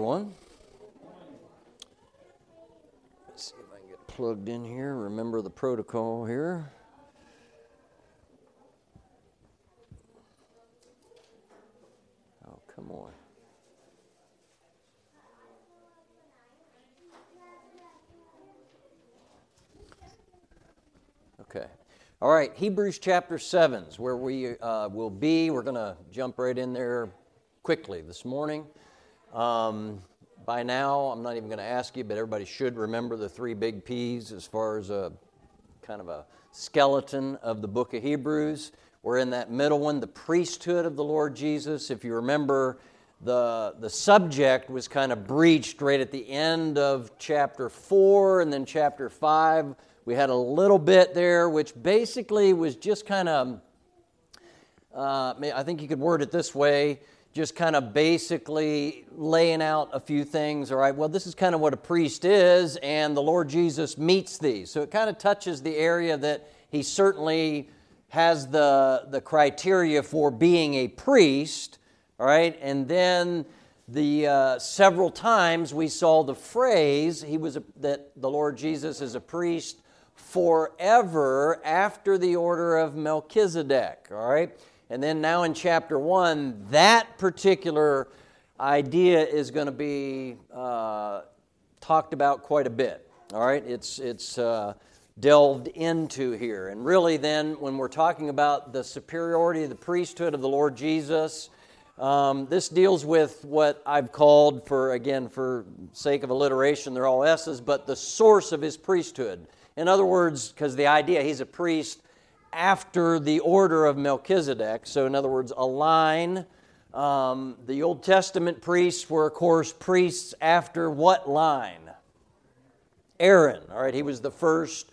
One. Let's see if I can get plugged in here. Remember the protocol here. Oh, come on. Okay. All right, Hebrews chapter 7 is where we uh, will be. We're going to jump right in there quickly this morning. Um, by now, I'm not even going to ask you, but everybody should remember the three big P's as far as a kind of a skeleton of the book of Hebrews. We're in that middle one, the priesthood of the Lord Jesus. If you remember, the, the subject was kind of breached right at the end of chapter 4 and then chapter 5. We had a little bit there, which basically was just kind of, uh, I think you could word it this way just kind of basically laying out a few things. All right, well, this is kind of what a priest is, and the Lord Jesus meets these. So it kind of touches the area that he certainly has the, the criteria for being a priest. All right, and then the uh, several times we saw the phrase he was a, that the Lord Jesus is a priest forever after the order of Melchizedek. All right. And then now in chapter 1, that particular idea is going to be uh, talked about quite a bit. All right, it's, it's uh, delved into here. And really, then, when we're talking about the superiority of the priesthood of the Lord Jesus, um, this deals with what I've called, for again, for sake of alliteration, they're all S's, but the source of his priesthood. In other words, because the idea he's a priest after the order of Melchizedek. So, in other words, a line. Um, the Old Testament priests were, of course, priests after what line? Aaron. All right, he was the first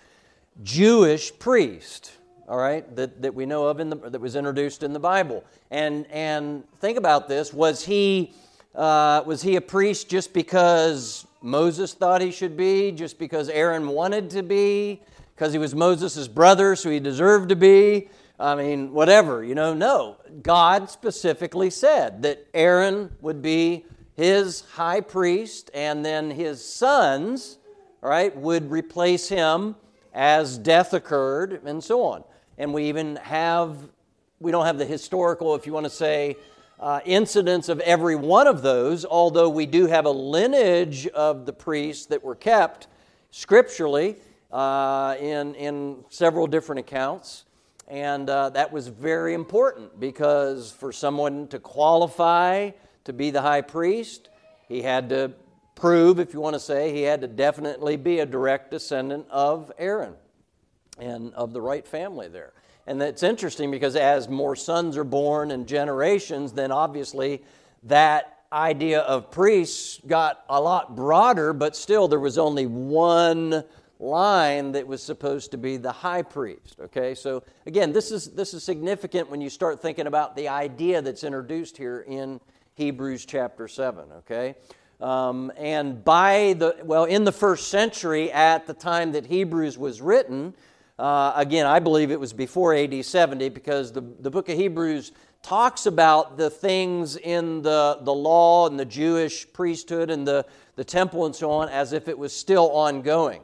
Jewish priest. All right, that, that we know of in the, that was introduced in the Bible. And and think about this: was he uh, was he a priest just because Moses thought he should be? Just because Aaron wanted to be? Because he was Moses' brother, so he deserved to be. I mean, whatever, you know. No, God specifically said that Aaron would be his high priest, and then his sons, right, would replace him as death occurred, and so on. And we even have, we don't have the historical, if you want to say, uh, incidents of every one of those, although we do have a lineage of the priests that were kept scripturally uh, in, in several different accounts. And uh, that was very important because for someone to qualify to be the high priest, he had to prove, if you want to say, he had to definitely be a direct descendant of Aaron and of the right family there. And that's interesting because as more sons are born and generations, then obviously that idea of priests got a lot broader, but still there was only one line that was supposed to be the high priest. Okay, so again, this is, this is significant when you start thinking about the idea that's introduced here in Hebrews chapter 7. Okay, um, and by the, well, in the first century, at the time that Hebrews was written, uh, again, I believe it was before AD 70 because the, the book of Hebrews talks about the things in the, the law and the Jewish priesthood and the, the temple and so on as if it was still ongoing.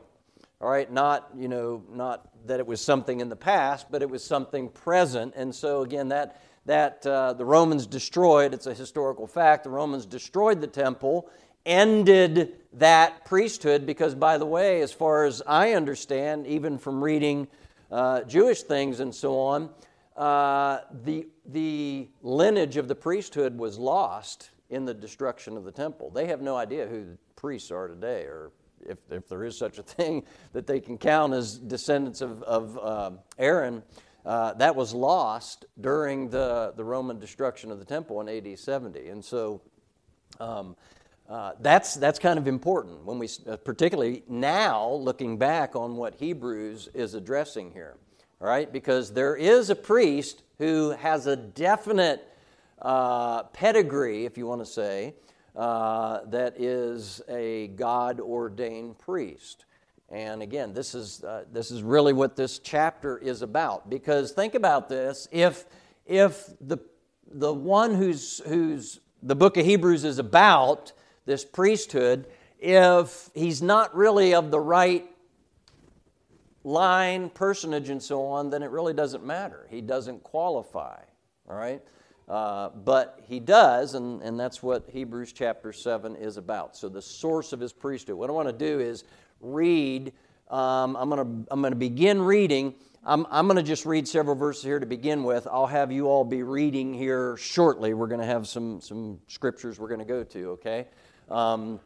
All right, not, you know, not that it was something in the past, but it was something present. And so, again, that, that uh, the Romans destroyed, it's a historical fact, the Romans destroyed the temple, ended that priesthood, because, by the way, as far as I understand, even from reading uh, Jewish things and so on, uh, the, the lineage of the priesthood was lost in the destruction of the temple. They have no idea who the priests are today or if, if there is such a thing, that they can count as descendants of, of uh, Aaron, uh, that was lost during the, the Roman destruction of the temple in AD 70. And so um, uh, that's, that's kind of important when we, uh, particularly now, looking back on what Hebrews is addressing here, all right? Because there is a priest who has a definite uh, pedigree, if you want to say, uh, that is a God ordained priest. And again, this is, uh, this is really what this chapter is about. Because think about this if, if the, the one who's, who's the book of Hebrews is about, this priesthood, if he's not really of the right line, personage, and so on, then it really doesn't matter. He doesn't qualify, all right? Uh, but he does, and, and that's what Hebrews chapter 7 is about. So, the source of his priesthood. What I want to do is read, um, I'm going to I'm to begin reading. I'm, I'm going to just read several verses here to begin with. I'll have you all be reading here shortly. We're going to have some, some scriptures we're going to go to, okay? Um,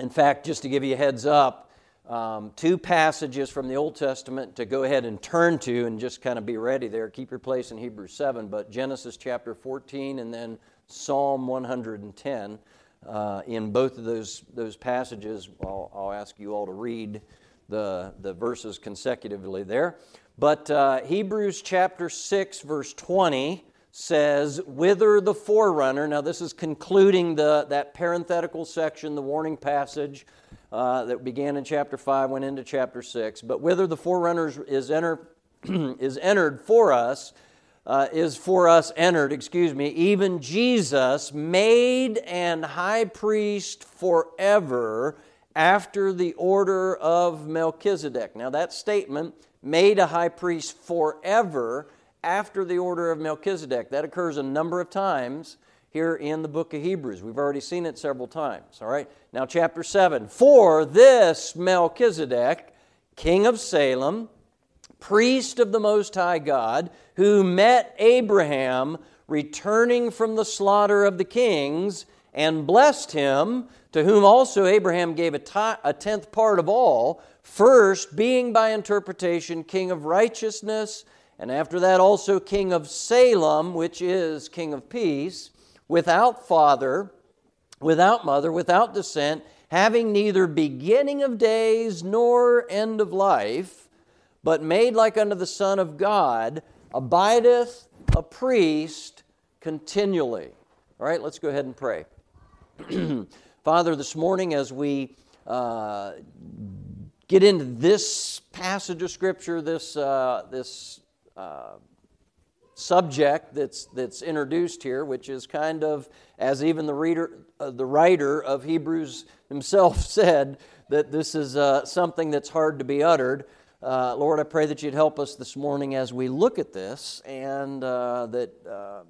in fact, just to give you a heads up, um, two passages from the Old Testament to go ahead and turn to and just kind of be ready there. Keep your place in Hebrews 7, but Genesis chapter 14 and then Psalm 110. Uh, in both of those, those passages, I'll, I'll, ask you all to read the, the verses consecutively there. But uh, Hebrews chapter 6, verse 20 says, Whither the forerunner. Now, this is concluding the, that parenthetical section, the warning passage uh, that began in chapter 5, went into chapter 6. But whither the forerunners is, enter, is entered for us, uh, is for us entered, excuse me, even Jesus, made and high priest forever after the order of Melchizedek. Now, that statement, made a high priest forever after the order of Melchizedek, that occurs a number of times here in the book of Hebrews. We've already seen it several times. All right, now chapter 7. For this Melchizedek, king of Salem, priest of the Most High God, who met Abraham returning from the slaughter of the kings and blessed him, to whom also Abraham gave a, a tenth part of all, first being by interpretation king of righteousness, and after that also king of Salem, which is king of peace without father, without mother, without descent, having neither beginning of days nor end of life, but made like unto the Son of God, abideth a priest continually. All right, let's go ahead and pray. Father, this morning as we uh, get into this passage of Scripture, this, uh, this uh, subject that's, that's introduced here, which is kind of, as even the, reader, uh, the writer of Hebrews himself said, that this is uh, something that's hard to be uttered. Uh, Lord, I pray that you'd help us this morning as we look at this, and uh, that, uh,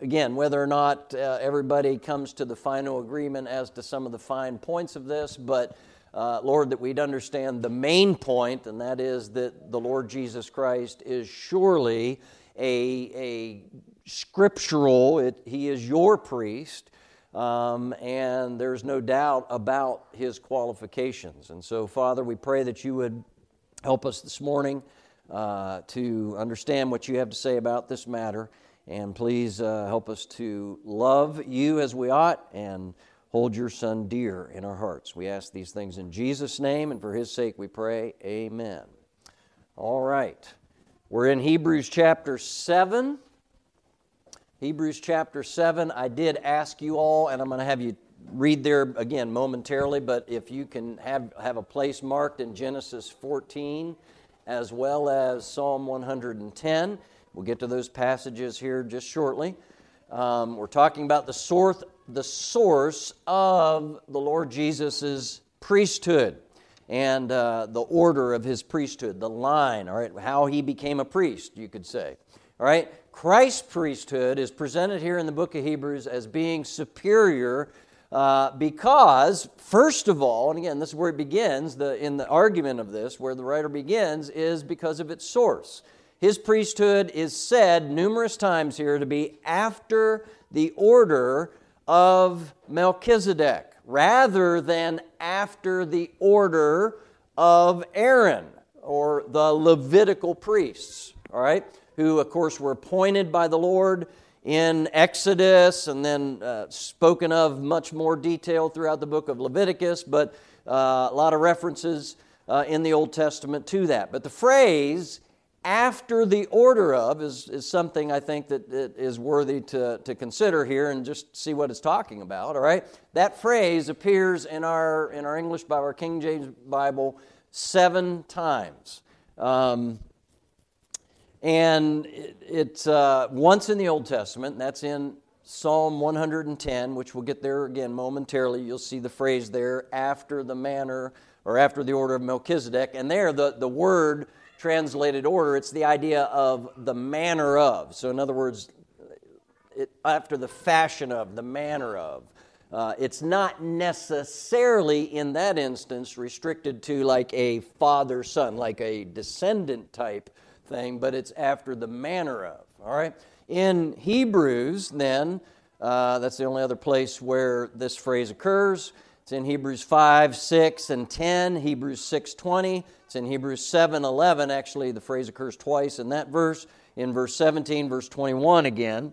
again, whether or not uh, everybody comes to the final agreement as to some of the fine points of this, but Lord, that we'd understand the main point, and that is that the Lord Jesus Christ is surely a, a scriptural, it, he is your priest, um, and there's no doubt about his qualifications. And so, Father, we pray that you would help us this morning uh, to understand what you have to say about this matter. And please uh, help us to love you as we ought and hold your Son dear in our hearts. We ask these things in Jesus' name, and for his sake we pray. Amen. All right. We're in Hebrews chapter 7. Hebrews chapter 7. I did ask you all, and I'm going to have you read there again momentarily, but if you can have, have a place marked in Genesis 14 as well as Psalm 110. We'll get to those passages here just shortly. Um, we're talking about the source, the source of the Lord Jesus' priesthood and uh, the order of his priesthood, the line, all right, how he became a priest, you could say. All right, Christ's priesthood is presented here in the book of Hebrews as being superior uh, because, first of all, and again, this is where it begins, the, in the argument of this, where the writer begins, is because of its source. His priesthood is said numerous times here to be after the order of Melchizedek rather than after the order of Aaron or the Levitical priests, all right, who, of course, were appointed by the Lord in Exodus and then uh, spoken of much more detail throughout the book of Leviticus, but uh, a lot of references uh, in the Old Testament to that. But the phrase after the order of is, is something I think that, is worthy to, to consider here and just see what it's talking about, all right? That phrase appears in our, in our English Bible, our King James Bible, seven times. Um, and it, it's uh, once in the Old Testament, that's in Psalm 110, which we'll get there again momentarily. You'll see the phrase there, after the manner or after the order of Melchizedek. And there, the, the word translated order, it's the idea of the manner of. So, in other words, it, after the fashion of, the manner of. Uh, it's not necessarily in that instance restricted to like a father son, like a descendant type thing, but it's after the manner of. All right? In Hebrews, then, uh, that's the only other place where this phrase occurs. It's in Hebrews 5, 6, and 10, Hebrews 6, 20. It's in Hebrews 7, 11. Actually, the phrase occurs twice in that verse. In verse 17, verse 21 again.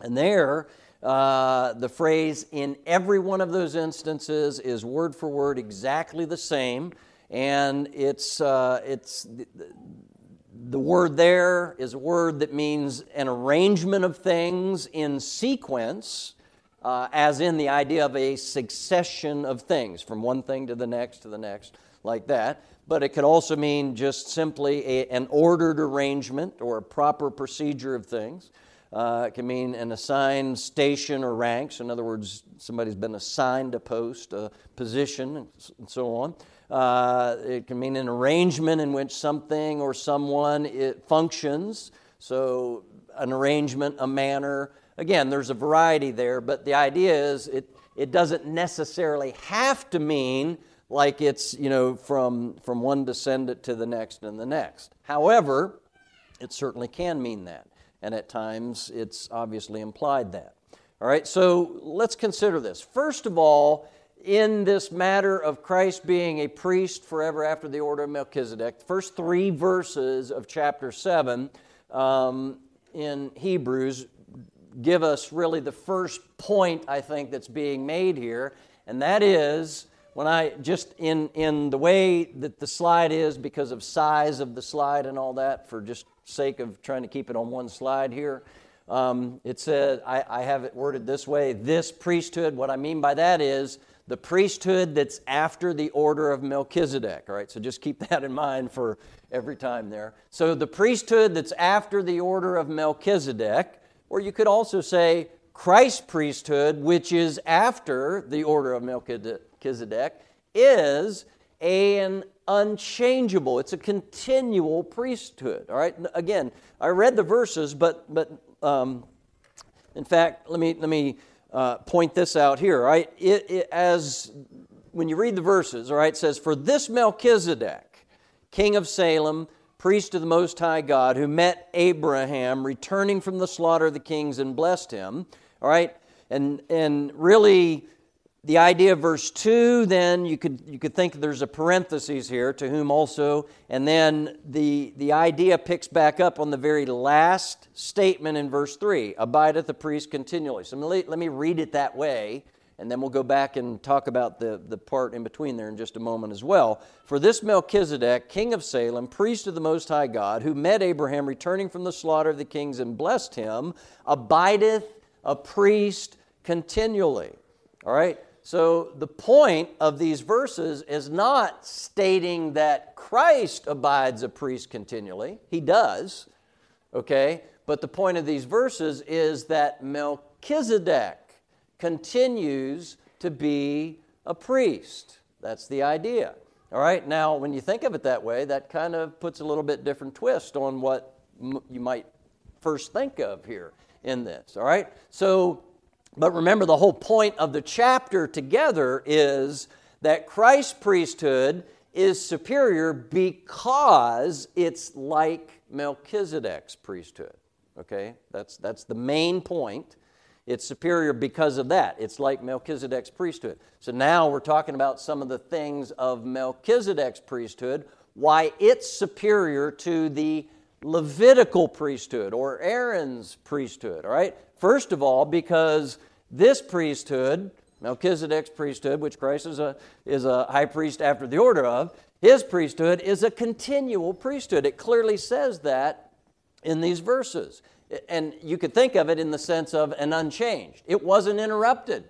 And there, uh, the phrase in every one of those instances is word for word exactly the same. And it's, uh, it's the word there is a word that means an arrangement of things in sequence uh, as in the idea of a succession of things, from one thing to the next to the next, like that. But it could also mean just simply a, an ordered arrangement or a proper procedure of things. Uh, it can mean an assigned station or ranks. In other words, somebody's been assigned a post, a position, and so on. Uh, it can mean an arrangement in which something or someone it functions. So, an arrangement, a manner, Again, there's a variety there, but the idea is it, it doesn't necessarily have to mean like it's, you know, from, from one descendant to the next and the next. However, it certainly can mean that. And at times, it's obviously implied that. All right, so let's consider this. First of all, in this matter of Christ being a priest forever after the order of Melchizedek, the first three verses of chapter 7 um, in Hebrews give us really the first point, I think, that's being made here, and that is when I just in, in the way that the slide is, because of size of the slide and all that, for just sake of trying to keep it on one slide here, um, it said, I, I have it worded this way this priesthood, what I mean by that is the priesthood that's after the order of Melchizedek. All right, so just keep that in mind for every time there. So the priesthood that's after the order of Melchizedek or you could also say Christ's priesthood, which is after the order of Melchizedek, is an unchangeable, it's a continual priesthood. All right, again, I read the verses, but, but um, in fact, let me, let me uh, point this out here. Right, it, it, as when you read the verses, all right, it says, For this Melchizedek, king of Salem, priest of the Most High God, who met Abraham returning from the slaughter of the kings and blessed him. All right? And, and really, the idea of verse 2, then you could, you could think there's a parenthesis here, to whom also, and then the, the idea picks back up on the very last statement in verse 3 abideth the priest continually. So let me, let me read it that way and then we'll go back and talk about the, the part in between there in just a moment as well. For this Melchizedek, king of Salem, priest of the Most High God, who met Abraham returning from the slaughter of the kings and blessed him, abideth a priest continually. All right? So the point of these verses is not stating that Christ abides a priest continually. He does, okay? But the point of these verses is that Melchizedek continues to be a priest. That's the idea. All right, now when you think of it that way, that kind of puts a little bit different twist on what m- you might first think of here in this. All right, so, but remember the whole point of the chapter together is that Christ's priesthood is superior because it's like Melchizedek's priesthood. Okay, that's, that's the main point. It's superior because of that. It's like Melchizedek's priesthood. So now we're talking about some of the things of Melchizedek's priesthood, why it's superior to the Levitical priesthood or Aaron's priesthood, all right? First of all, because this priesthood, Melchizedek's priesthood, which Christ is a, is a high priest after the order of, his priesthood is a continual priesthood. It clearly says that in these verses. And you could think of it in the sense of an unchanged. It wasn't interrupted.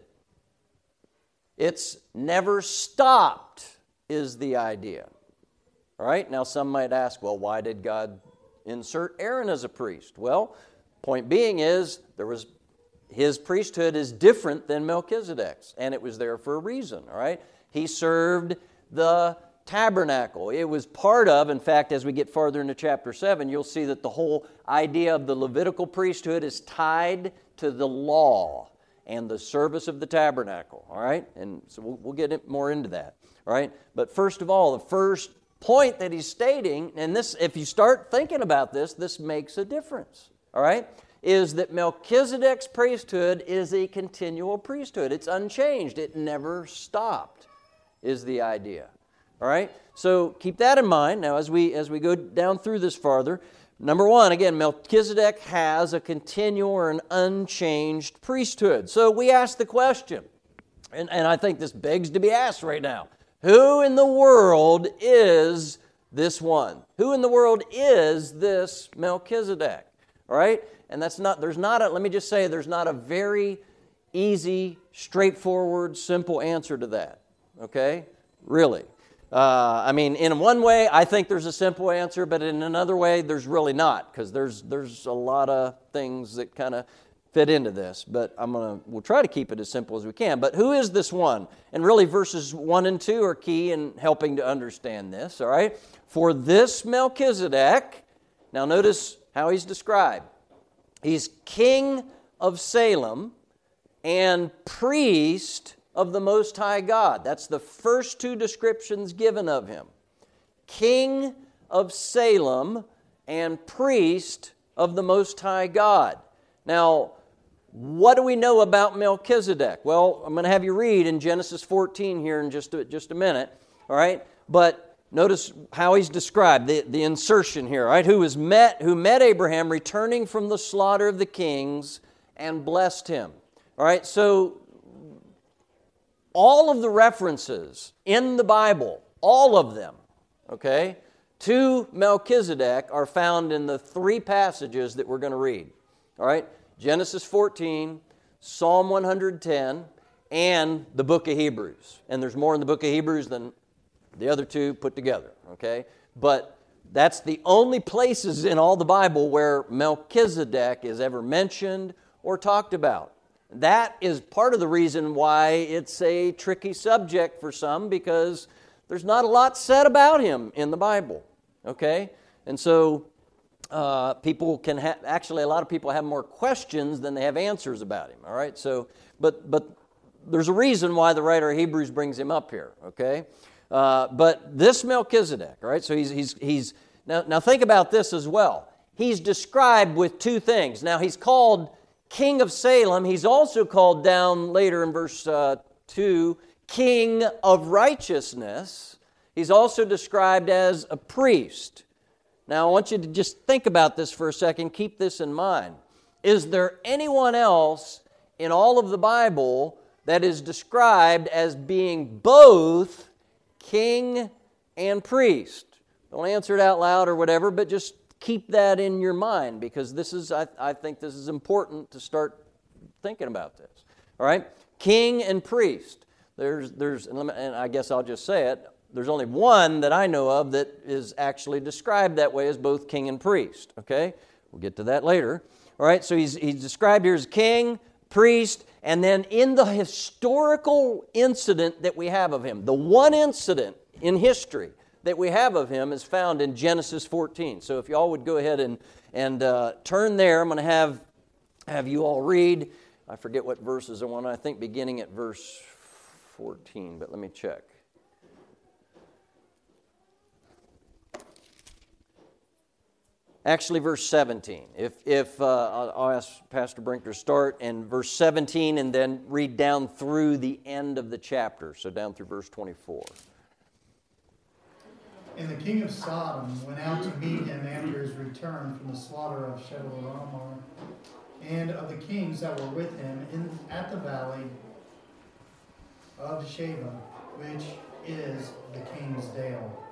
It's never stopped, is the idea. All right, now some might ask, well, why did God insert Aaron as a priest? Well, point being is there was his priesthood is different than Melchizedek's, and it was there for a reason, all right? He served the tabernacle. It was part of, in fact, as we get farther into chapter 7, you'll see that the whole idea of the Levitical priesthood is tied to the law and the service of the tabernacle, all right? And so we'll, we'll get more into that, all right? But first of all, the first point that he's stating, and this, if you start thinking about this, this makes a difference, all right? Is that Melchizedek's priesthood is a continual priesthood. It's unchanged, it never stopped, is the idea. All right? So keep that in mind. Now, as we, as we go down through this farther, number one, again, Melchizedek has a continual or an unchanged priesthood. So we ask the question, and, and I think this begs to be asked right now who in the world is this one? Who in the world is this Melchizedek? All right? And that's not, there's not a, let me just say, there's not a very easy, straightforward, simple answer to that. Okay? Really. Uh, I mean, in one way, I think there's a simple answer, but in another way, there's really not, because there's there's a lot of things that kind of fit into this. But I'm gonna we'll try to keep it as simple as we can. But who is this one? And really, verses one and two are key in helping to understand this. All right, for this Melchizedek. Now, notice how he's described. He's king of Salem and priest of the Most High God. That's the first two descriptions given of him King of Salem and priest of the Most High God. Now, what do we know about Melchizedek? Well, I'm going to have you read in Genesis 14 here in just a, just a minute, all right? But notice how he's described, the, the insertion here, right? Who, was met, who met Abraham returning from the slaughter of the kings and blessed him. All right, so all of the references in the Bible, all of them, okay, to Melchizedek are found in the three passages that we're going to read. All right? Genesis 14, Psalm 110, and the book of Hebrews. And there's more in the book of Hebrews than the other two put together, okay? But that's the only places in all the Bible where Melchizedek is ever mentioned or talked about. That is part of the reason why it's a tricky subject for some because there's not a lot said about him in the Bible. Okay? And so uh, people can have, actually, a lot of people have more questions than they have answers about him. All right? So, but, but there's a reason why the writer of Hebrews brings him up here. Okay? Uh, but this Melchizedek, right? So he's, he's, he's now, now think about this as well. He's described with two things. Now, he's called king of Salem. He's also called down later in verse uh, 2 king of righteousness. He's also described as a priest. Now, I want you to just think about this for a second. Keep this in mind. Is there anyone else in all of the Bible that is described as being both king and priest? Don't answer it out loud or whatever, but just keep that in your mind because this is, I, I think this is important to start thinking about this. All right? King and priest. There's, there's, and I guess I'll just say it, there's only one that I know of that is actually described that way as both king and priest. Okay? We'll get to that later. All right, so he's, he's described here as king, priest, and then in the historical incident that we have of him, the one incident in history that we have of him is found in Genesis 14. So if y'all would go ahead and, and uh, turn there, I'm going to have, have you all read. I forget what verses I want, I think beginning at verse 14, but let me check. Actually, verse 17. If, if uh, I'll ask Pastor Brink to start in verse 17 and then read down through the end of the chapter, so down through verse 24. And the king of Sodom went out to meet him after his return from the slaughter of Chedorlaomer, and of the kings that were with him in, at the valley of Shaveh, which is the king's dale.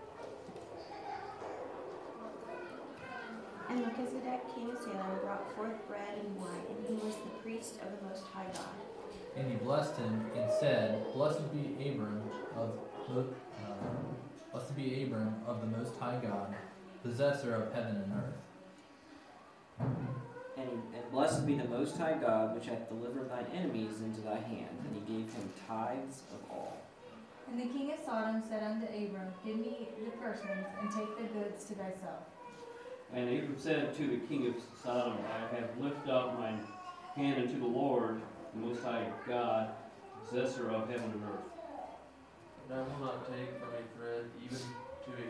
And Melchizedek, king of Salem, brought forth bread and wine, and he was the priest of the Most High God. And he blessed him and said, Blessed be Abram of uh, Blessed be Abram of the Most High God, possessor of heaven and earth. And, and blessed be the Most High God, which hath delivered thine enemies into thy hand. And he gave him tithes of all. And the king of Sodom said unto Abram, Give me the persons, and take the goods to thyself. And Abram said to the king of Sodom, I have lifted up mine hand unto the Lord, the Most High God, possessor of heaven and earth. And I will not take from a thread even to a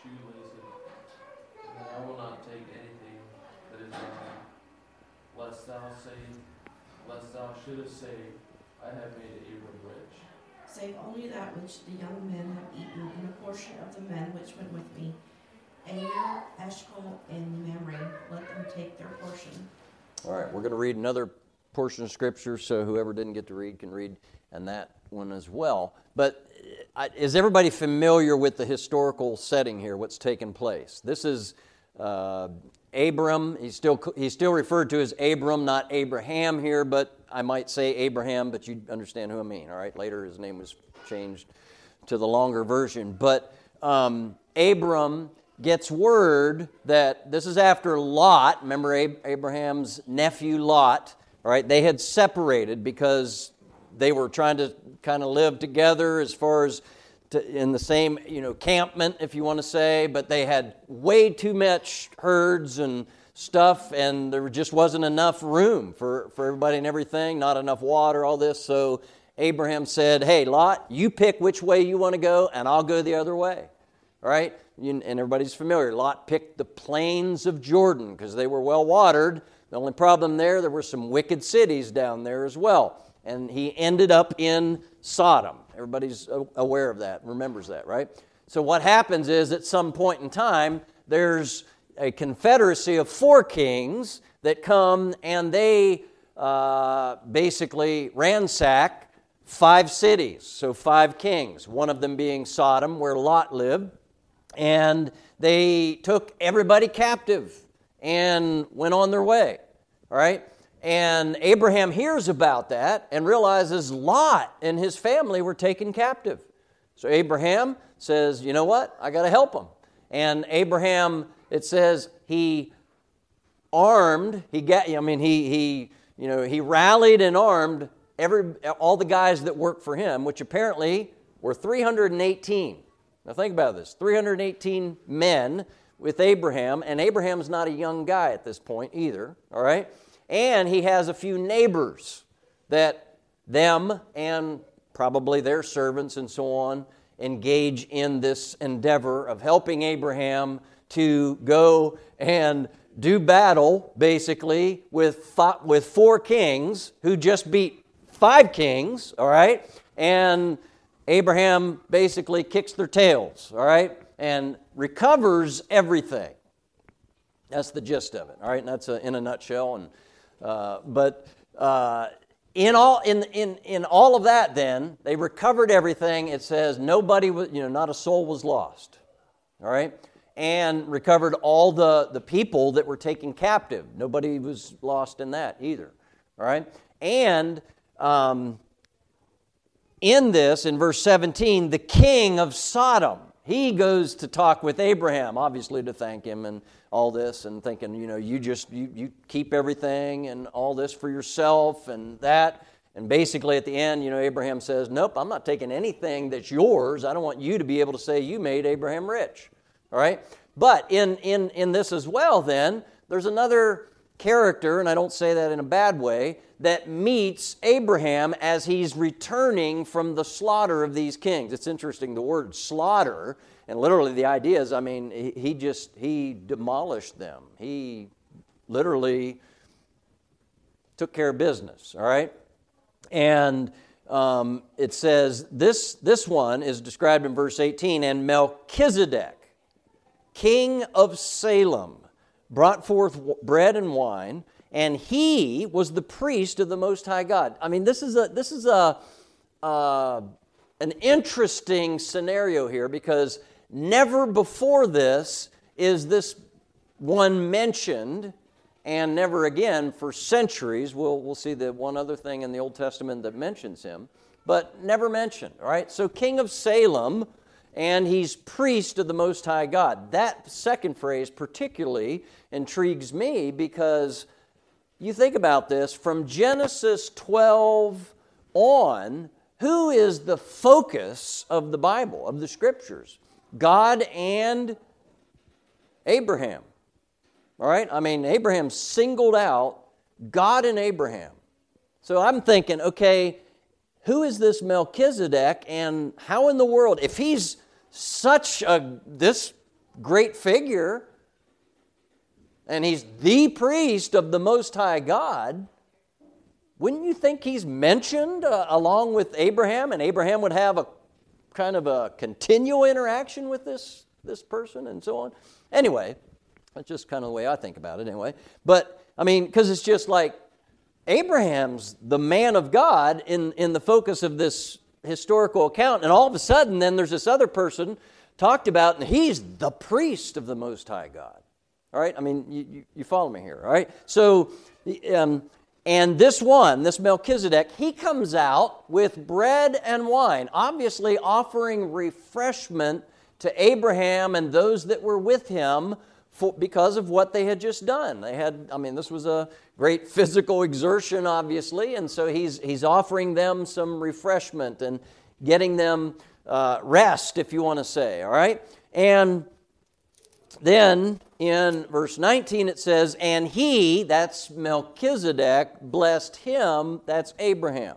shoelace, and I will not take anything that is thine, lest thou say, lest thou shouldest say, I have made Abram rich. save only that which the young men have eaten, and a portion of the men which went with me. Aner, Eshcol, and Mamre, let them take their portion. All right, we're going to read another portion of Scripture, so whoever didn't get to read can read, and that one as well. But uh, is everybody familiar with the historical setting here, what's taken place? This is uh, Abram. He's still, he's still referred to as Abram, not Abraham here, but I might say Abraham, but you understand who I mean, all right? Later his name was changed to the longer version. But um, Abram gets word that this is after Lot. Remember Abraham's nephew Lot, all right? They had separated because they were trying to kind of live together as far as to, in the same you know campment, if you want to say, but they had way too much herds and stuff, and there just wasn't enough room for, for everybody and everything, not enough water, all this. So Abraham said, Hey, Lot, you pick which way you want to go, and I'll go the other way. All right? And everybody's familiar. Lot picked the plains of Jordan because they were well watered. The only problem there, there were some wicked cities down there as well. And he ended up in Sodom. Everybody's aware of that, remembers that, right? So what happens is at some point in time, there's a confederacy of four kings that come and they uh, basically ransack five cities. So, five kings, one of them being Sodom, where Lot lived. And they took everybody captive and went on their way. All right? And Abraham hears about that and realizes Lot and his family were taken captive. So Abraham says, You know what? I got to help them. And Abraham, it says, he armed, he got, I mean, he, he, you know, he rallied and armed every, all the guys that worked for him, which apparently were 318. Now think about this 318 men with Abraham, and Abraham's not a young guy at this point either, all right? And he has a few neighbors that them and probably their servants and so on engage in this endeavor of helping Abraham to go and do battle, basically, with, with four kings who just beat five kings, all right? And Abraham basically kicks their tails, all right? And recovers everything. That's the gist of it, all right? And that's a, in a nutshell. And, uh, but uh, in all in, in, in all of that then they recovered everything it says nobody was you know not a soul was lost all right and recovered all the, the people that were taken captive nobody was lost in that either all right and um, in this in verse 17 the king of sodom he goes to talk with abraham obviously to thank him and all this and thinking, you know, you just you, you keep everything and all this for yourself and that. And basically at the end, you know, Abraham says, Nope, I'm not taking anything that's yours. I don't want you to be able to say you made Abraham rich. All right? But in in in this as well, then, there's another character, and I don't say that in a bad way, that meets Abraham as he's returning from the slaughter of these kings. It's interesting, the word slaughter and literally, the idea is I mean, he, just, he demolished them. He literally took care of business, all right? And um, it says this, this one is described in verse 18 and Melchizedek, king of Salem, brought forth bread and wine, and he was the priest of the Most High God. I mean, this is a, this is a, uh, an interesting scenario here because Never before this is this one mentioned, and never again for centuries. We'll, we'll see the one other thing in the Old Testament that mentions him, but never mentioned. All right, so king of Salem, and he's priest of the Most High God. That second phrase particularly intrigues me because you think about this from Genesis 12 on, who is the focus of the Bible, of the scriptures? God and Abraham. All right? I mean, Abraham singled out God and Abraham. So I'm thinking, okay, who is this Melchizedek and how in the world, if he's such a this great figure and he's the priest of the Most High God, wouldn't you think he's mentioned uh, along with Abraham and Abraham would have a kind of a continual interaction with this, this person and so on? Anyway, that's just kind of the way I think about it anyway. But, I mean, because it's just like Abraham's the man of God in, in the focus of this historical account, and all of a sudden, then there's this other person talked about, and he's the priest of the Most High God. All right? I mean, you, you follow me here, all right? So, um, and this one, this Melchizedek, he comes out with bread and wine, obviously offering refreshment to Abraham and those that were with him for, because of what they had just done. They had, I mean, this was a great physical exertion, obviously, and so he's, he's offering them some refreshment and getting them uh, rest, if you want to say, all right? And then in verse 19 it says, And he, that's Melchizedek, blessed him, that's Abraham.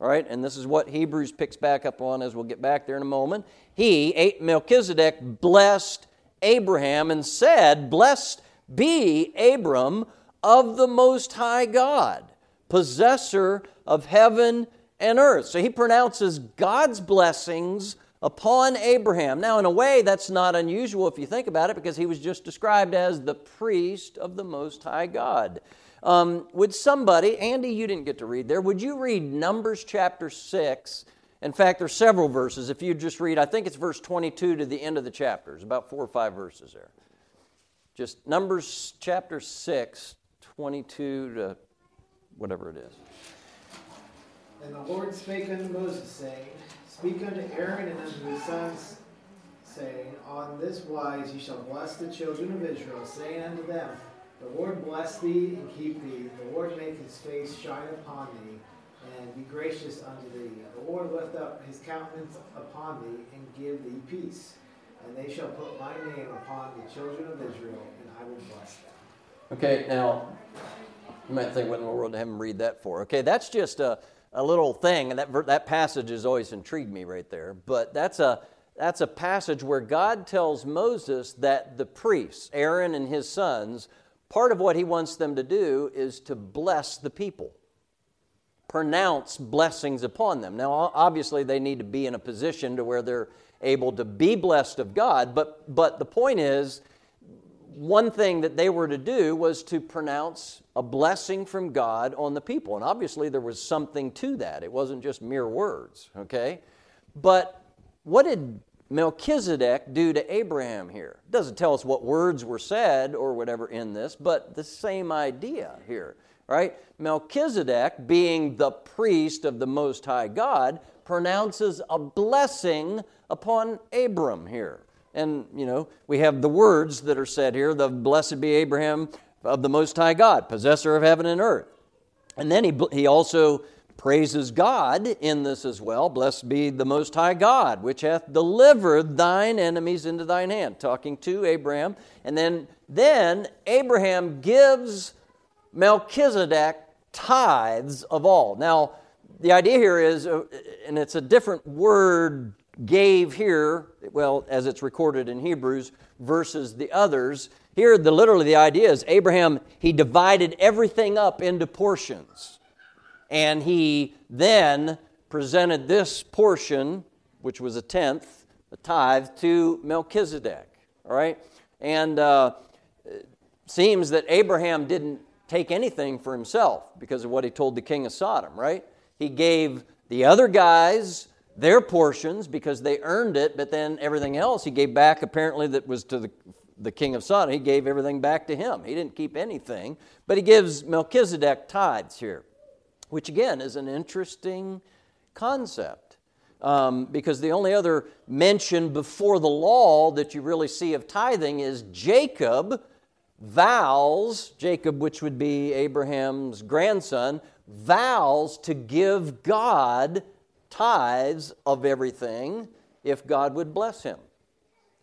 All right, and this is what Hebrews picks back up on as we'll get back there in a moment. He, Melchizedek, blessed Abraham and said, Blessed be Abram of the Most High God, possessor of heaven and earth. So he pronounces God's blessings upon Abraham. Now, in a way, that's not unusual if you think about it, because he was just described as the priest of the Most High God. Um, would somebody, Andy, you didn't get to read there, would you read Numbers chapter 6 in fact, there's several verses. If you just read, I think it's verse 22 to the end of the chapter. There's about four or five verses there. Just Numbers chapter 6, 22 to whatever it is. And the Lord spake unto Moses, saying, Speak unto Aaron and unto his sons, saying, On this wise ye shall bless the children of Israel, saying unto them, The Lord bless thee and keep thee. The Lord make his face shine upon thee and be gracious unto thee. The Lord lift up his countenance upon thee and give thee peace. And they shall put my name upon the children of Israel, and I will bless them. Okay, now, you might think, what in the world to have him read that for? Okay, that's just a, a little thing, and that, that passage has always intrigued me right there. But that's a, that's a passage where God tells Moses that the priests, Aaron and his sons, part of what he wants them to do is to bless the people pronounce blessings upon them. Now, obviously, they need to be in a position to where they're able to be blessed of God, but, but the point is, one thing that they were to do was to pronounce a blessing from God on the people. And obviously, there was something to that. It wasn't just mere words, okay? But what did Melchizedek do to Abraham here? It doesn't tell us what words were said or whatever in this, but the same idea here right? Melchizedek, being the priest of the Most High God, pronounces a blessing upon Abram here. And, you know, we have the words that are said here the blessed be Abraham of the Most High God, possessor of heaven and earth. And then he, he also praises God in this as well. Blessed be the Most High God, which hath delivered thine enemies into thine hand. Talking to Abraham. And then, then Abraham gives Melchizedek tithes of all. Now, the idea here is, uh, and it's a different word gave here, well, as it's recorded in Hebrews, versus the others. Here, the, literally, the idea is Abraham, he divided everything up into portions. And he then presented this portion, which was a tenth, a tithe, to Melchizedek. All right? And uh, seems that Abraham didn't take anything for himself because of what he told the king of Sodom, right? He gave the other guys their portions because they earned it, but then everything else he gave back, apparently, that was to the, the king of Sodom. He gave everything back to him. He didn't keep anything, but he gives Melchizedek tithes here, which again is an interesting concept. Um, because the only other mention before the law that you really see of tithing is Jacob vows, Jacob, which would be Abraham's grandson, vows to give God tithes of everything if God would bless him.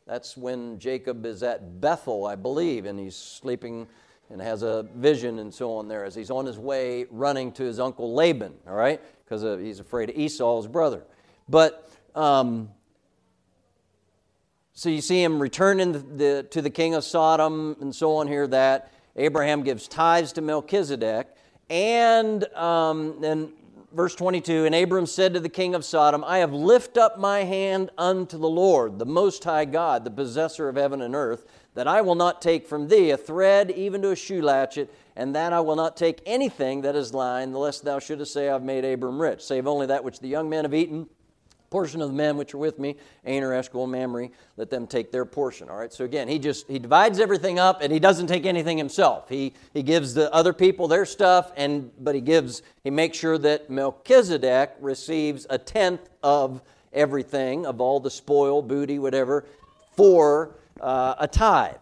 That's when Jacob is at Bethel, I believe, and he's sleeping and has a vision and so on there as he's on his way running to his uncle Laban, all right? Because uh, he's afraid of Esau's brother. But um, so you see him returning the, the, to the king of Sodom and so on here that Abraham gives tithes to Melchizedek. And um, then verse 22 And Abram said to the king of Sodom, I have lifted up my hand unto the Lord, the Most High God, the possessor of heaven and earth that I will not take from thee a thread even to a shoe latchet, and that I will not take anything that is thine, lest thou shouldest say, I've made Abram rich, save only that which the young men have eaten. Portion of the men which are with me, Aner, Eshcol, Mamre, let them take their portion. All right. So again, he just he divides everything up, and he doesn't take anything himself. He he gives the other people their stuff, and but he gives he makes sure that Melchizedek receives a tenth of everything of all the spoil, booty, whatever, for uh, a tithe.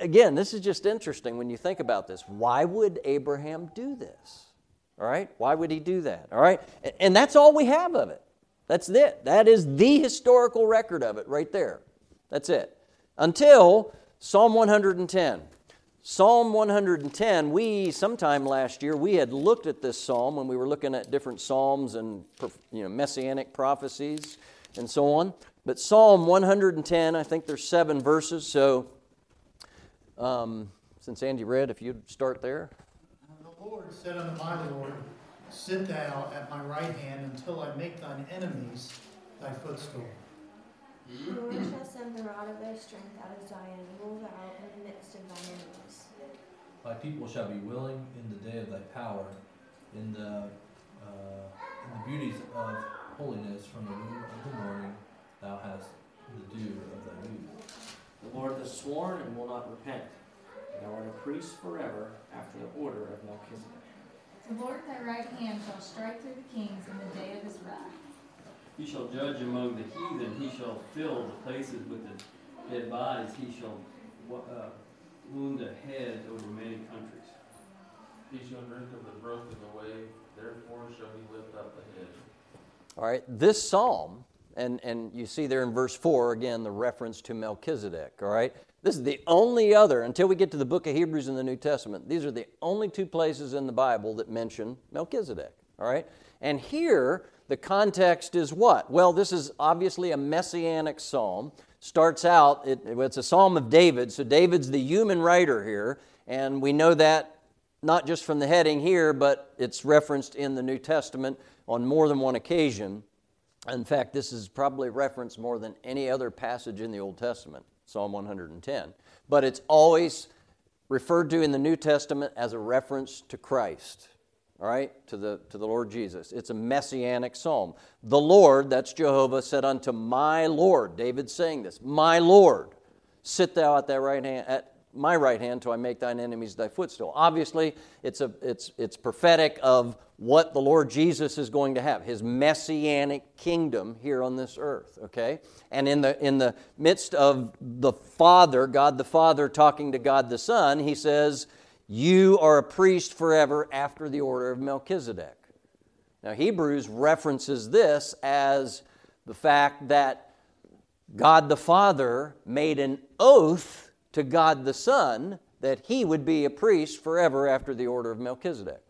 Again, this is just interesting when you think about this. Why would Abraham do this? All right? Why would he do that? All right? And that's all we have of it. That's it. That is the historical record of it right there. That's it. Until Psalm 110. Psalm 110, we sometime last year we had looked at this psalm when we were looking at different psalms and you know messianic prophecies and so on. But Psalm 110, I think there's seven verses. So, um, since Andy read, if you'd start there. The Lord said unto my Lord, Sit thou at my right hand until I make thine enemies thy footstool. The Lord shall send the rod of thy strength out of Zion, and rule thou in the midst of thine enemies. Thy people shall be willing in the day of thy power, in the, uh, in the beauties of holiness from the womb of the morning thou hast the dew of thy youth. The Lord has sworn and will not repent. Thou art a priest forever after the order of Melchizedek. The Lord thy right hand shall strike through the kings in the day of his wrath. He shall judge among the heathen. He shall fill the places with the dead bodies. He shall uh, wound the head over many countries. He shall drink of the broken away. Therefore shall he lift up the head. All right, this psalm and, and you see there in verse 4, again, the reference to Melchizedek, all right? This is the only other, until we get to the book of Hebrews in the New Testament, these are the only two places in the Bible that mention Melchizedek, all right? And here, the context is what? Well, this is obviously a messianic psalm. Starts out, it, it's a psalm of David, so David's the human writer here, and we know that not just from the heading here, but it's referenced in the New Testament on more than one occasion. In fact, this is probably referenced more than any other passage in the Old Testament, Psalm 110. But it's always referred to in the New Testament as a reference to Christ, all right, to the, to the Lord Jesus. It's a messianic psalm. The Lord, that's Jehovah, said unto my Lord, David's saying this, my Lord, sit thou at that right hand, at my right hand till I make thine enemies thy footstool. Obviously, it's, a, it's, it's prophetic of what the Lord Jesus is going to have, his messianic kingdom here on this earth, okay? And in the, in the midst of the Father, God the Father talking to God the Son, he says, You are a priest forever after the order of Melchizedek. Now, Hebrews references this as the fact that God the Father made an oath to God the Son that he would be a priest forever after the order of Melchizedek.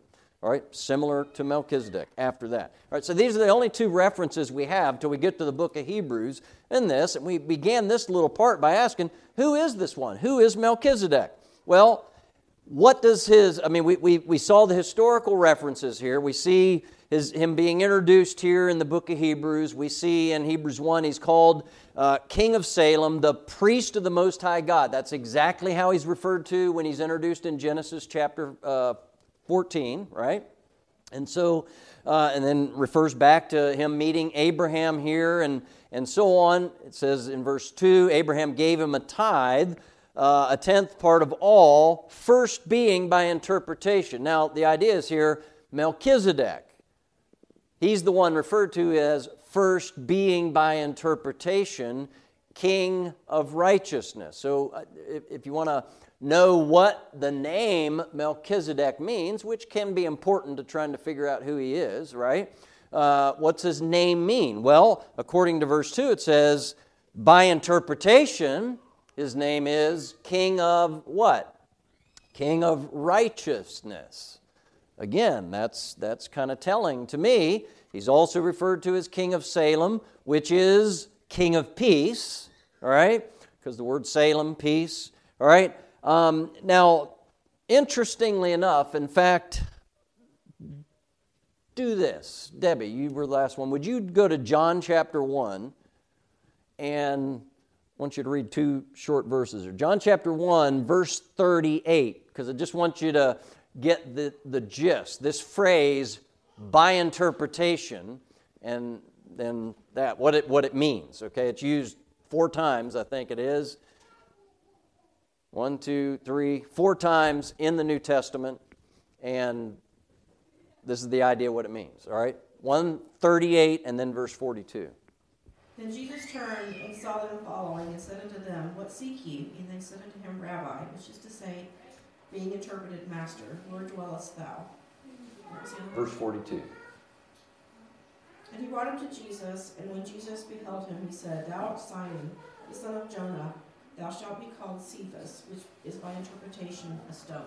All right, similar to Melchizedek after that. All right, so these are the only two references we have till we get to the book of Hebrews in this. And we began this little part by asking, who is this one? Who is Melchizedek? Well, what does his, I mean, we, we, we saw the historical references here. We see his, him being introduced here in the book of Hebrews. We see in Hebrews 1, he's called uh, King of Salem, the priest of the Most High God. That's exactly how he's referred to when he's introduced in Genesis chapter uh, 14, right? And so, uh, and then refers back to him meeting Abraham here and, and so on. It says in verse 2 Abraham gave him a tithe. Uh, a tenth part of all, first being by interpretation. Now, the idea is here Melchizedek. He's the one referred to as first being by interpretation king of righteousness. So, uh, if, you want to know what the name Melchizedek means, which can be important to trying to figure out who he is, right? Uh, what's his name mean? Well, according to verse 2, it says, by interpretation, his name is King of what? King of righteousness. Again, that's, that's kind of telling to me. He's also referred to as King of Salem, which is King of Peace, all right? Because the word Salem, peace, all right? Um, now, interestingly enough, in fact, do this. Debbie, you were the last one. Would you go to John chapter 1 and I want you to read two short verses. John chapter 1, verse 38, because I just want you to get the, the gist. This phrase, by interpretation, and then that, what it, what it means. Okay, it's used four times, I think it is. One, two, three, four times in the New Testament, and this is the idea what it means. All right, 138 and then verse 42. Then Jesus turned and saw them following, and said unto them, What seek ye? And they said unto him, Rabbi, which is to say, being interpreted, Master, where dwellest thou? Verse 42. And he brought him to Jesus, and when Jesus beheld him, he said, Thou art Simon, the son of Jonah, thou shalt be called Cephas, which is by interpretation a stone.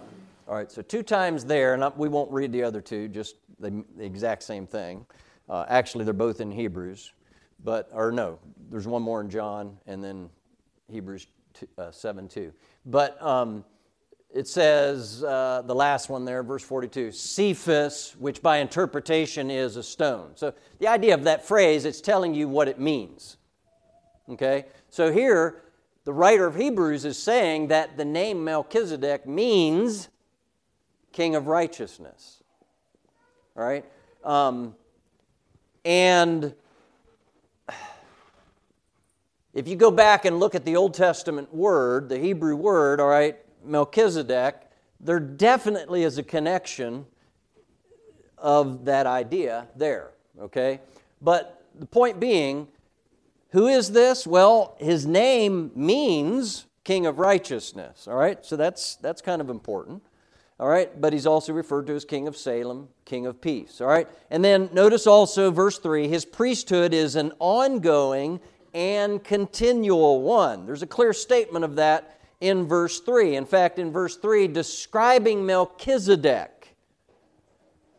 All right, so two times there, and we won't read the other two, just the, the exact same thing. Uh, actually, they're both in Hebrews, but, or no, there's one more in John, and then Hebrews two, uh, 7 2. But um, it says, uh, the last one there, verse 42, Cephas, which by interpretation is a stone. So the idea of that phrase, it's telling you what it means. Okay? So here, the writer of Hebrews is saying that the name Melchizedek means king of righteousness. All right? Um, and if you go back and look at the Old Testament word, the Hebrew word, all right, Melchizedek, there definitely is a connection of that idea there, okay? But the point being, who is this? Well, his name means king of righteousness, all right? So that's that's kind of important. All right, but he's also referred to as king of Salem, king of peace, all right? And then notice also verse 3, his priesthood is an ongoing and continual one. There's a clear statement of that in verse 3. In fact, in verse 3, describing Melchizedek,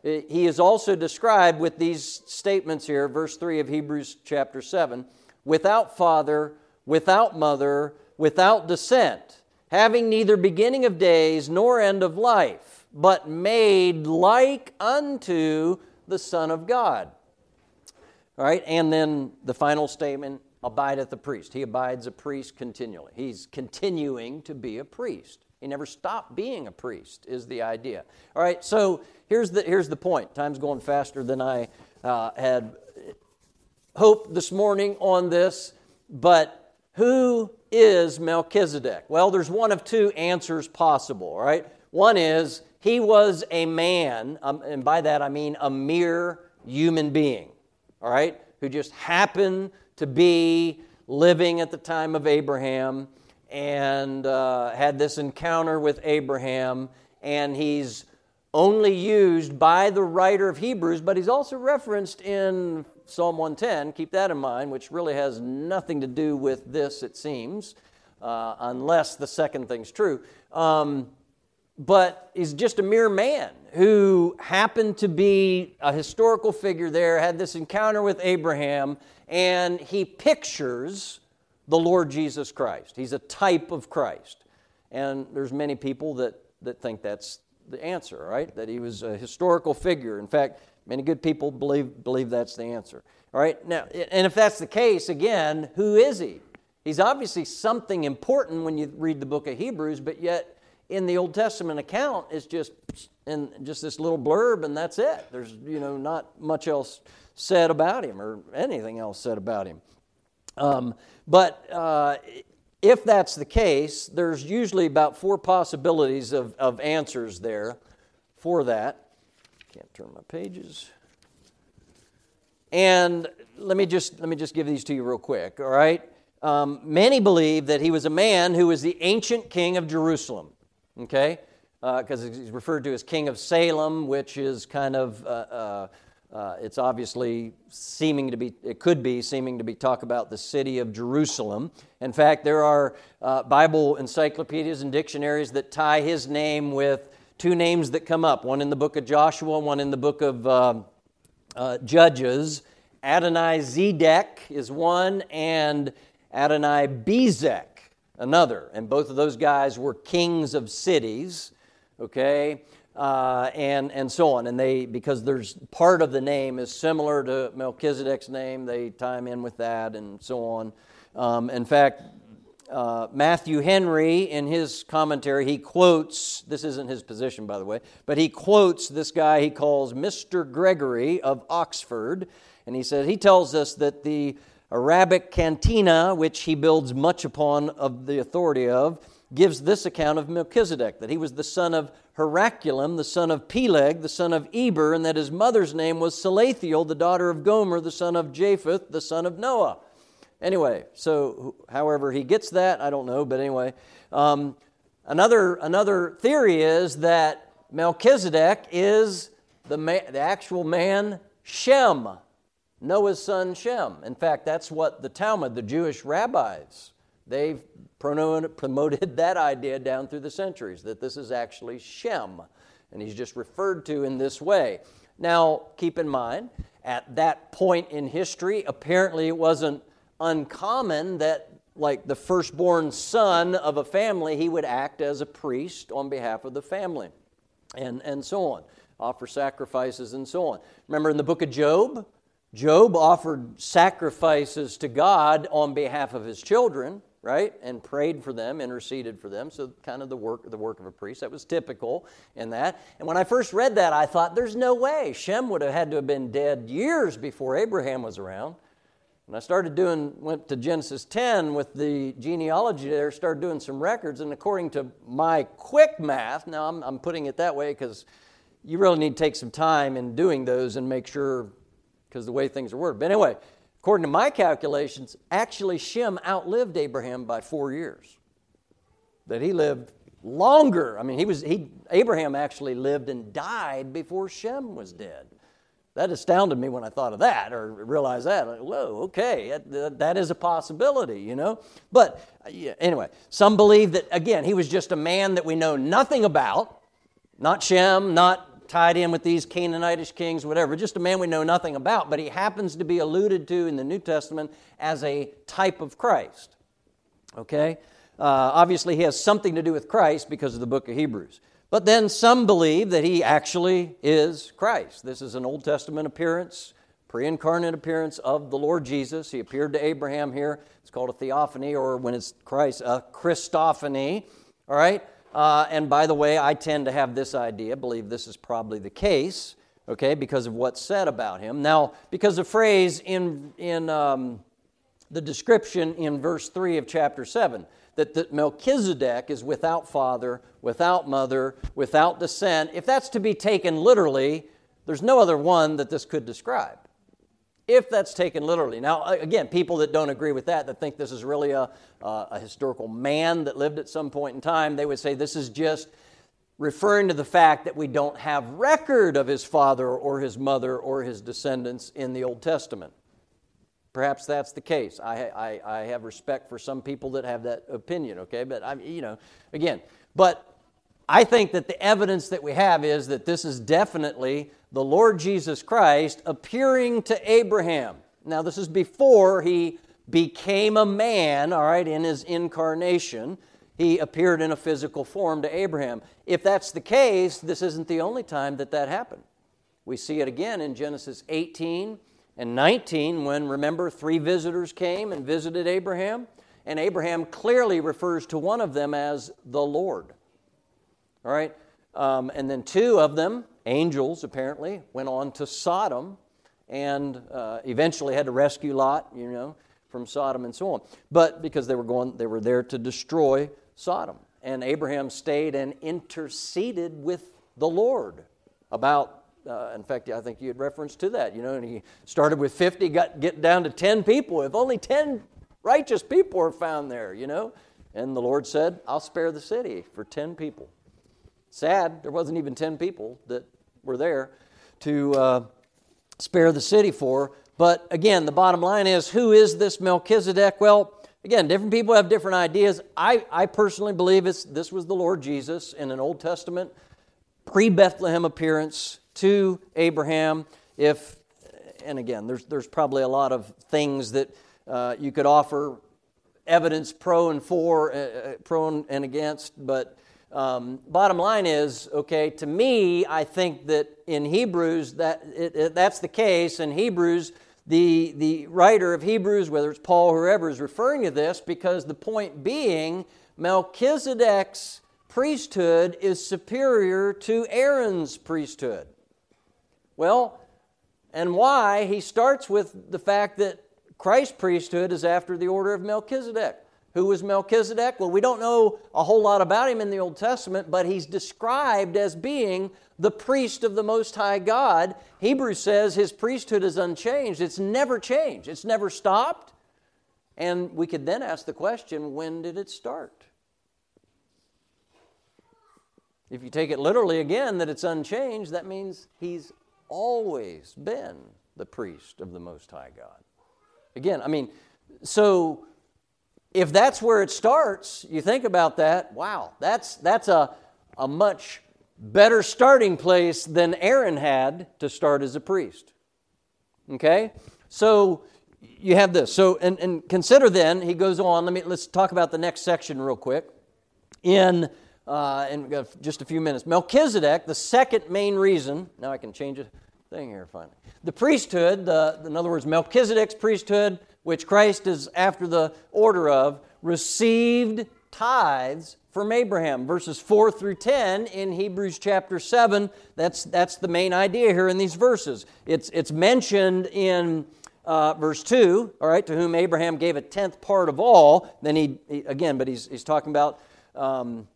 he is also described with these statements here, verse 3 of Hebrews chapter 7 without father, without mother, without descent, having neither beginning of days nor end of life, but made like unto the Son of God. All right, and then the final statement abideth a priest. He abides a priest continually. He's continuing to be a priest. He never stopped being a priest, is the idea. All right, so here's the, here's the point. Time's going faster than I uh, had hoped this morning on this, but who is Melchizedek? Well, there's one of two answers possible, all right? One is he was a man, um, and by that I mean a mere human being, all right, who just happened to be living at the time of Abraham and uh, had this encounter with Abraham, and he's only used by the writer of Hebrews, but he's also referenced in Psalm 110. Keep that in mind, which really has nothing to do with this, it seems, uh, unless the second thing's true. Um, but he's just a mere man who happened to be a historical figure there, had this encounter with Abraham, and he pictures the Lord Jesus Christ. He's a type of Christ. And there's many people that, that think that's the answer, right? That he was a historical figure. In fact, many good people believe, believe that's the answer. All right, now, and if that's the case, again, who is he? He's obviously something important when you read the book of Hebrews, but yet in the Old Testament account, it's just in just this little blurb, and that's it. There's you know not much else said about him or anything else said about him. Um, but uh, if that's the case, there's usually about four possibilities of, of answers there for that. Can't turn my pages. And let me just let me just give these to you real quick. All right. Um, many believe that he was a man who was the ancient king of Jerusalem. Okay? Because uh, he's referred to as king of Salem, which is kind of, uh, uh, uh, it's obviously seeming to be, it could be seeming to be talk about the city of Jerusalem. In fact, there are uh, Bible encyclopedias and dictionaries that tie his name with two names that come up one in the book of Joshua, one in the book of uh, Judges. Adoni Zedek is one, and Adoni Bezek another. And both of those guys were kings of cities, okay? Uh, and, and so on. And they, because there's part of the name is similar to Melchizedek's name, they tie him in with that and so on. Um, in fact, uh, Matthew Henry, in his commentary, he quotes, this isn't his position, by the way, but he quotes this guy he calls Mr. Gregory of Oxford. And he says, he tells us that the Arabic catena, which he builds much upon of the authority of, gives this account of Melchizedek that he was the son of Heraclium, the son of Peleg, the son of Eber, and that his mother's name was Salathiel, the daughter of Gomer, the son of Japheth, the son of Noah. Anyway, so however he gets that, I don't know, but anyway. Um, another, another theory is that Melchizedek is the, ma- the actual man Shem, Noah's son Shem. In fact, that's what the Talmud, the Jewish rabbis, they've promoted that idea down through the centuries that this is actually Shem, and he's just referred to in this way. Now, keep in mind, at that point in history, apparently it wasn't uncommon that, like the firstborn son of a family, he would act as a priest on behalf of the family, and, and so on, offer sacrifices and so on. Remember in the book of Job? Job offered sacrifices to God on behalf of his children, right? And prayed for them, interceded for them. So kind of the work the work of a priest. That was typical in that. And when I first read that, I thought there's no way Shem would have had to have been dead years before Abraham was around. And I started doing went to Genesis 10 with the genealogy there, started doing some records, and according to my quick math, now I'm, I'm putting it that way because you really need to take some time in doing those and make sure because the way things are worded. But anyway, according to my calculations, actually Shem outlived Abraham by four years. That he lived longer. I mean, he was he Abraham actually lived and died before Shem was dead. That astounded me when I thought of that or realized that. Like, Whoa, okay, that, that is a possibility, you know. But yeah, anyway, some believe that again he was just a man that we know nothing about, not Shem, not tied in with these Canaanitish kings, whatever, just a man we know nothing about, but he happens to be alluded to in the New Testament as a type of Christ. Okay? Uh, obviously, he has something to do with Christ because of the book of Hebrews. But then some believe that he actually is Christ. This is an Old Testament appearance, pre incarnate appearance of the Lord Jesus. He appeared to Abraham here. It's called a theophany, or when it's Christ, a Christophany. All right? Uh, and by the way, I tend to have this idea, believe this is probably the case, okay, because of what's said about him. Now, because the phrase in, in um, the description in verse 3 of chapter 7 that, that Melchizedek is without father, without mother, without descent, if that's to be taken literally, there's no other one that this could describe if that's taken literally. Now, again, people that don't agree with that, that think this is really a, a historical man that lived at some point in time, they would say this is just referring to the fact that we don't have record of his father or his mother or his descendants in the Old Testament. Perhaps that's the case. I, I, I have respect for some people that have that opinion, okay? But I'm, you know, again, but I think that the evidence that we have is that this is definitely the Lord Jesus Christ appearing to Abraham. Now, this is before he became a man, all right, in his incarnation. He appeared in a physical form to Abraham. If that's the case, this isn't the only time that that happened. We see it again in Genesis 18 and 19 when, remember, three visitors came and visited Abraham, and Abraham clearly refers to one of them as the Lord. All right? Um, and then two of them, angels apparently, went on to Sodom and uh, eventually had to rescue Lot, you know, from Sodom and so on. But because they were going, they were there to destroy Sodom. And Abraham stayed and interceded with the Lord about uh, in fact, I think you had reference to that, you know, and he started with 50, got get down to 10 people. If only 10 righteous people are found there, you know. And the Lord said, I'll spare the city for 10 people. Sad, there wasn't even 10 people that were there to uh, spare the city for. But again, the bottom line is who is this Melchizedek? Well, again, different people have different ideas. I, I personally believe it's, this was the Lord Jesus in an Old Testament pre Bethlehem appearance to Abraham. If, and again, there's, there's probably a lot of things that uh, you could offer evidence pro and for, uh, uh pro and against, but um, bottom line is, okay, to me, I think that in Hebrews that it, it, that's the case. In Hebrews, the the writer of Hebrews, whether it's Paul or whoever, is referring to this because the point being, Melchizedek's priesthood is superior to Aaron's priesthood. Well, and why? He starts with the fact that Christ's priesthood is after the order of Melchizedek. Who was Melchizedek? Well, we don't know a whole lot about him in the Old Testament, but he's described as being the priest of the Most High God. Hebrews says his priesthood is unchanged. It's never changed, it's never stopped. And we could then ask the question when did it start? If you take it literally again that it's unchanged, that means he's always been the priest of the Most High God. Again, I mean, so if that's where it starts, you think about that, wow, that's, that's a, a much better starting place than Aaron had to start as a priest. Okay? So you have this. So, and, and consider then, he goes on, let me, let's talk about the next section real quick. In, uh, in just a few minutes, Melchizedek, the second main reason, now I can change a thing here finally. The priesthood, the, in other words, Melchizedek's priesthood, which Christ is after the order of, received tithes from Abraham. Verses 4 through 10 in Hebrews chapter 7, that's, that's the main idea here in these verses. It's, it's mentioned in uh, verse 2, all right, to whom Abraham gave a tenth part of all. Then he, he again, but he's, he's talking about um,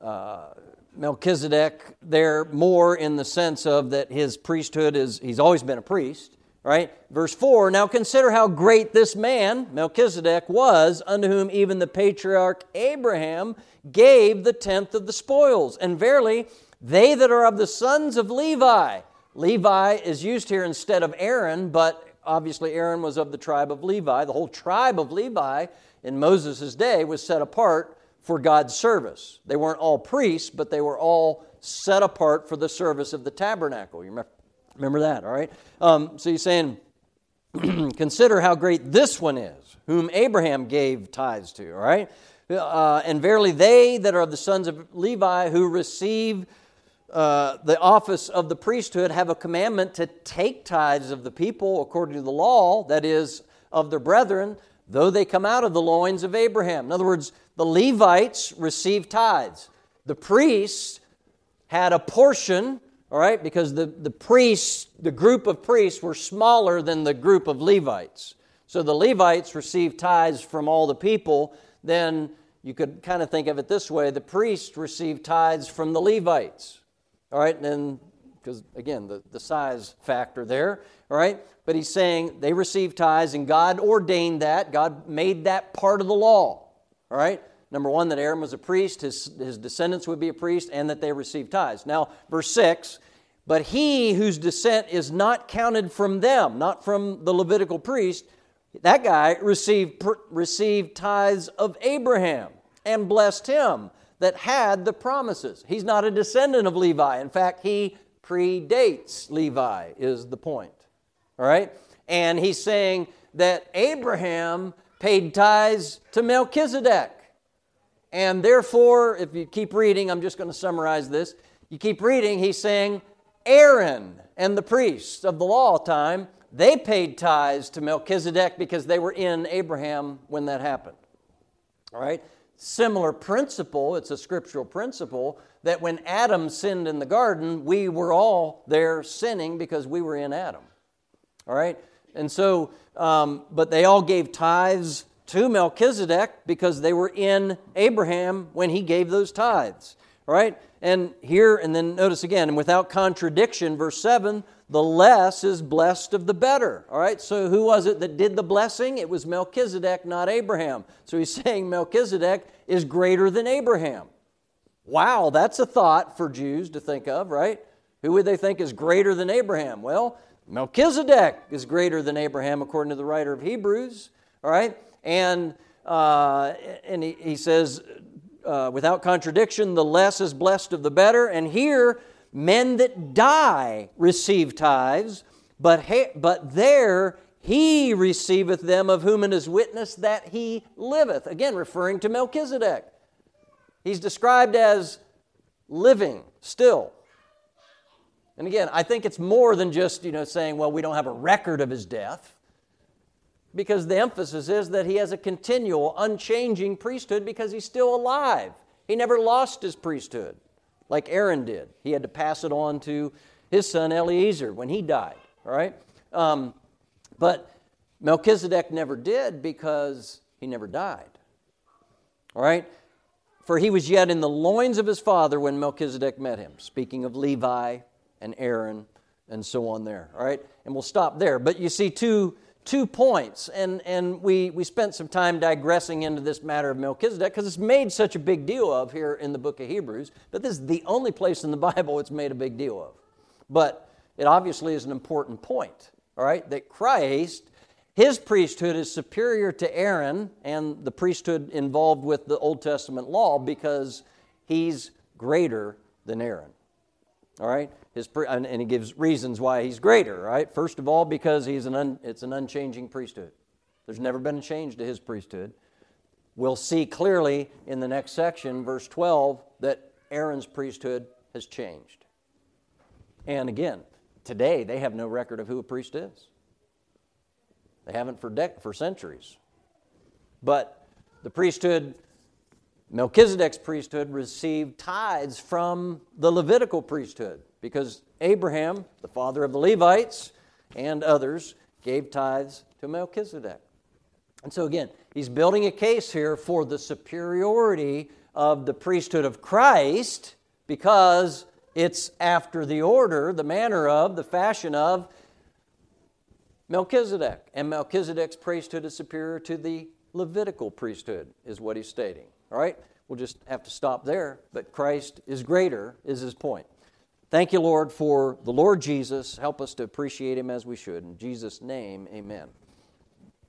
uh, Melchizedek there more in the sense of that his priesthood is, he's always been a priest right? Verse 4 Now consider how great this man, Melchizedek, was, unto whom even the patriarch Abraham gave the tenth of the spoils. And verily, they that are of the sons of Levi, Levi is used here instead of Aaron, but obviously Aaron was of the tribe of Levi. The whole tribe of Levi in Moses' day was set apart for God's service. They weren't all priests, but they were all set apart for the service of the tabernacle. You remember, Remember that, all right? Um, so he's saying, consider how great this one is, whom Abraham gave tithes to, all right? Uh, and verily, they that are the sons of Levi who receive uh, the office of the priesthood have a commandment to take tithes of the people according to the law, that is, of their brethren, though they come out of the loins of Abraham. In other words, the Levites received tithes. The priests had a portion all right, because the, the priests, the group of priests were smaller than the group of Levites. So the Levites received tithes from all the people. Then you could kind of think of it this way the priests received tithes from the Levites. All right, and then, because again, the, the size factor there, all right? But he's saying they received tithes and God ordained that. God made that part of the law. All right? Number one, that Aaron was a priest, his, his descendants would be a priest, and that they received tithes. Now, verse 6 But he whose descent is not counted from them, not from the Levitical priest, that guy received, received tithes of Abraham and blessed him that had the promises. He's not a descendant of Levi. In fact, he predates Levi, is the point. All right? And he's saying that Abraham paid tithes to Melchizedek. And therefore, if you keep reading, I'm just going to summarize this. You keep reading, he's saying, Aaron and the priests of the law time, they paid tithes to Melchizedek because they were in Abraham when that happened. All right? Similar principle, it's a scriptural principle, that when Adam sinned in the garden, we were all there sinning because we were in Adam. All right? And so, um, but they all gave tithes to Melchizedek because they were in Abraham when he gave those tithes. Right? And here, and then notice again, and without contradiction, verse 7 the less is blessed of the better. All right, so who was it that did the blessing? It was Melchizedek, not Abraham. So he's saying Melchizedek is greater than Abraham. Wow, that's a thought for Jews to think of, right? Who would they think is greater than Abraham? Well, Melchizedek is greater than Abraham, according to the writer of Hebrews, all right? And, uh, and he, he says, uh, without contradiction, the less is blessed of the better. And here, men that die receive tithes, but, he, but there he receiveth them of whom it is witness that he liveth. Again, referring to Melchizedek. He's described as living still. And again, I think it's more than just, you know, saying, well, we don't have a record of his death. Because the emphasis is that he has a continual, unchanging priesthood because he's still alive. He never lost his priesthood like Aaron did. He had to pass it on to his son Eleazar when he died. All right? Um, but Melchizedek never did because he never died. All right? For he was yet in the loins of his father when Melchizedek met him. Speaking of Levi and Aaron and so on there. All right? And we'll stop there. But you see two, two points. And, and we, we spent some time digressing into this matter of Melchizedek because it's made such a big deal of here in the book of Hebrews. But this is the only place in the Bible it's made a big deal of. But it obviously is an important point. All right? That Christ his priesthood is superior to Aaron and the priesthood involved with the Old Testament law because he's greater than Aaron. All right? His, and he gives reasons why he's greater, right? First of all, because he's an un, it's an unchanging priesthood. There's never been a change to his priesthood. We'll see clearly in the next section, verse 12, that Aaron's priesthood has changed. And again, today they have no record of who a priest is. They haven't for, dec- for centuries. But the priesthood, Melchizedek's priesthood, received tithes from the Levitical priesthood because Abraham, the father of the Levites, and others gave tithes to Melchizedek. And so, again, he's building a case here for the superiority of the priesthood of Christ because it's after the order, the manner of, the fashion of Melchizedek. And Melchizedek's priesthood is superior to the Levitical priesthood, is what he's stating. All right? We'll just have to stop there. But Christ is greater, is his point. Thank you, Lord, for the Lord Jesus. Help us to appreciate him as we should. In Jesus' name, amen.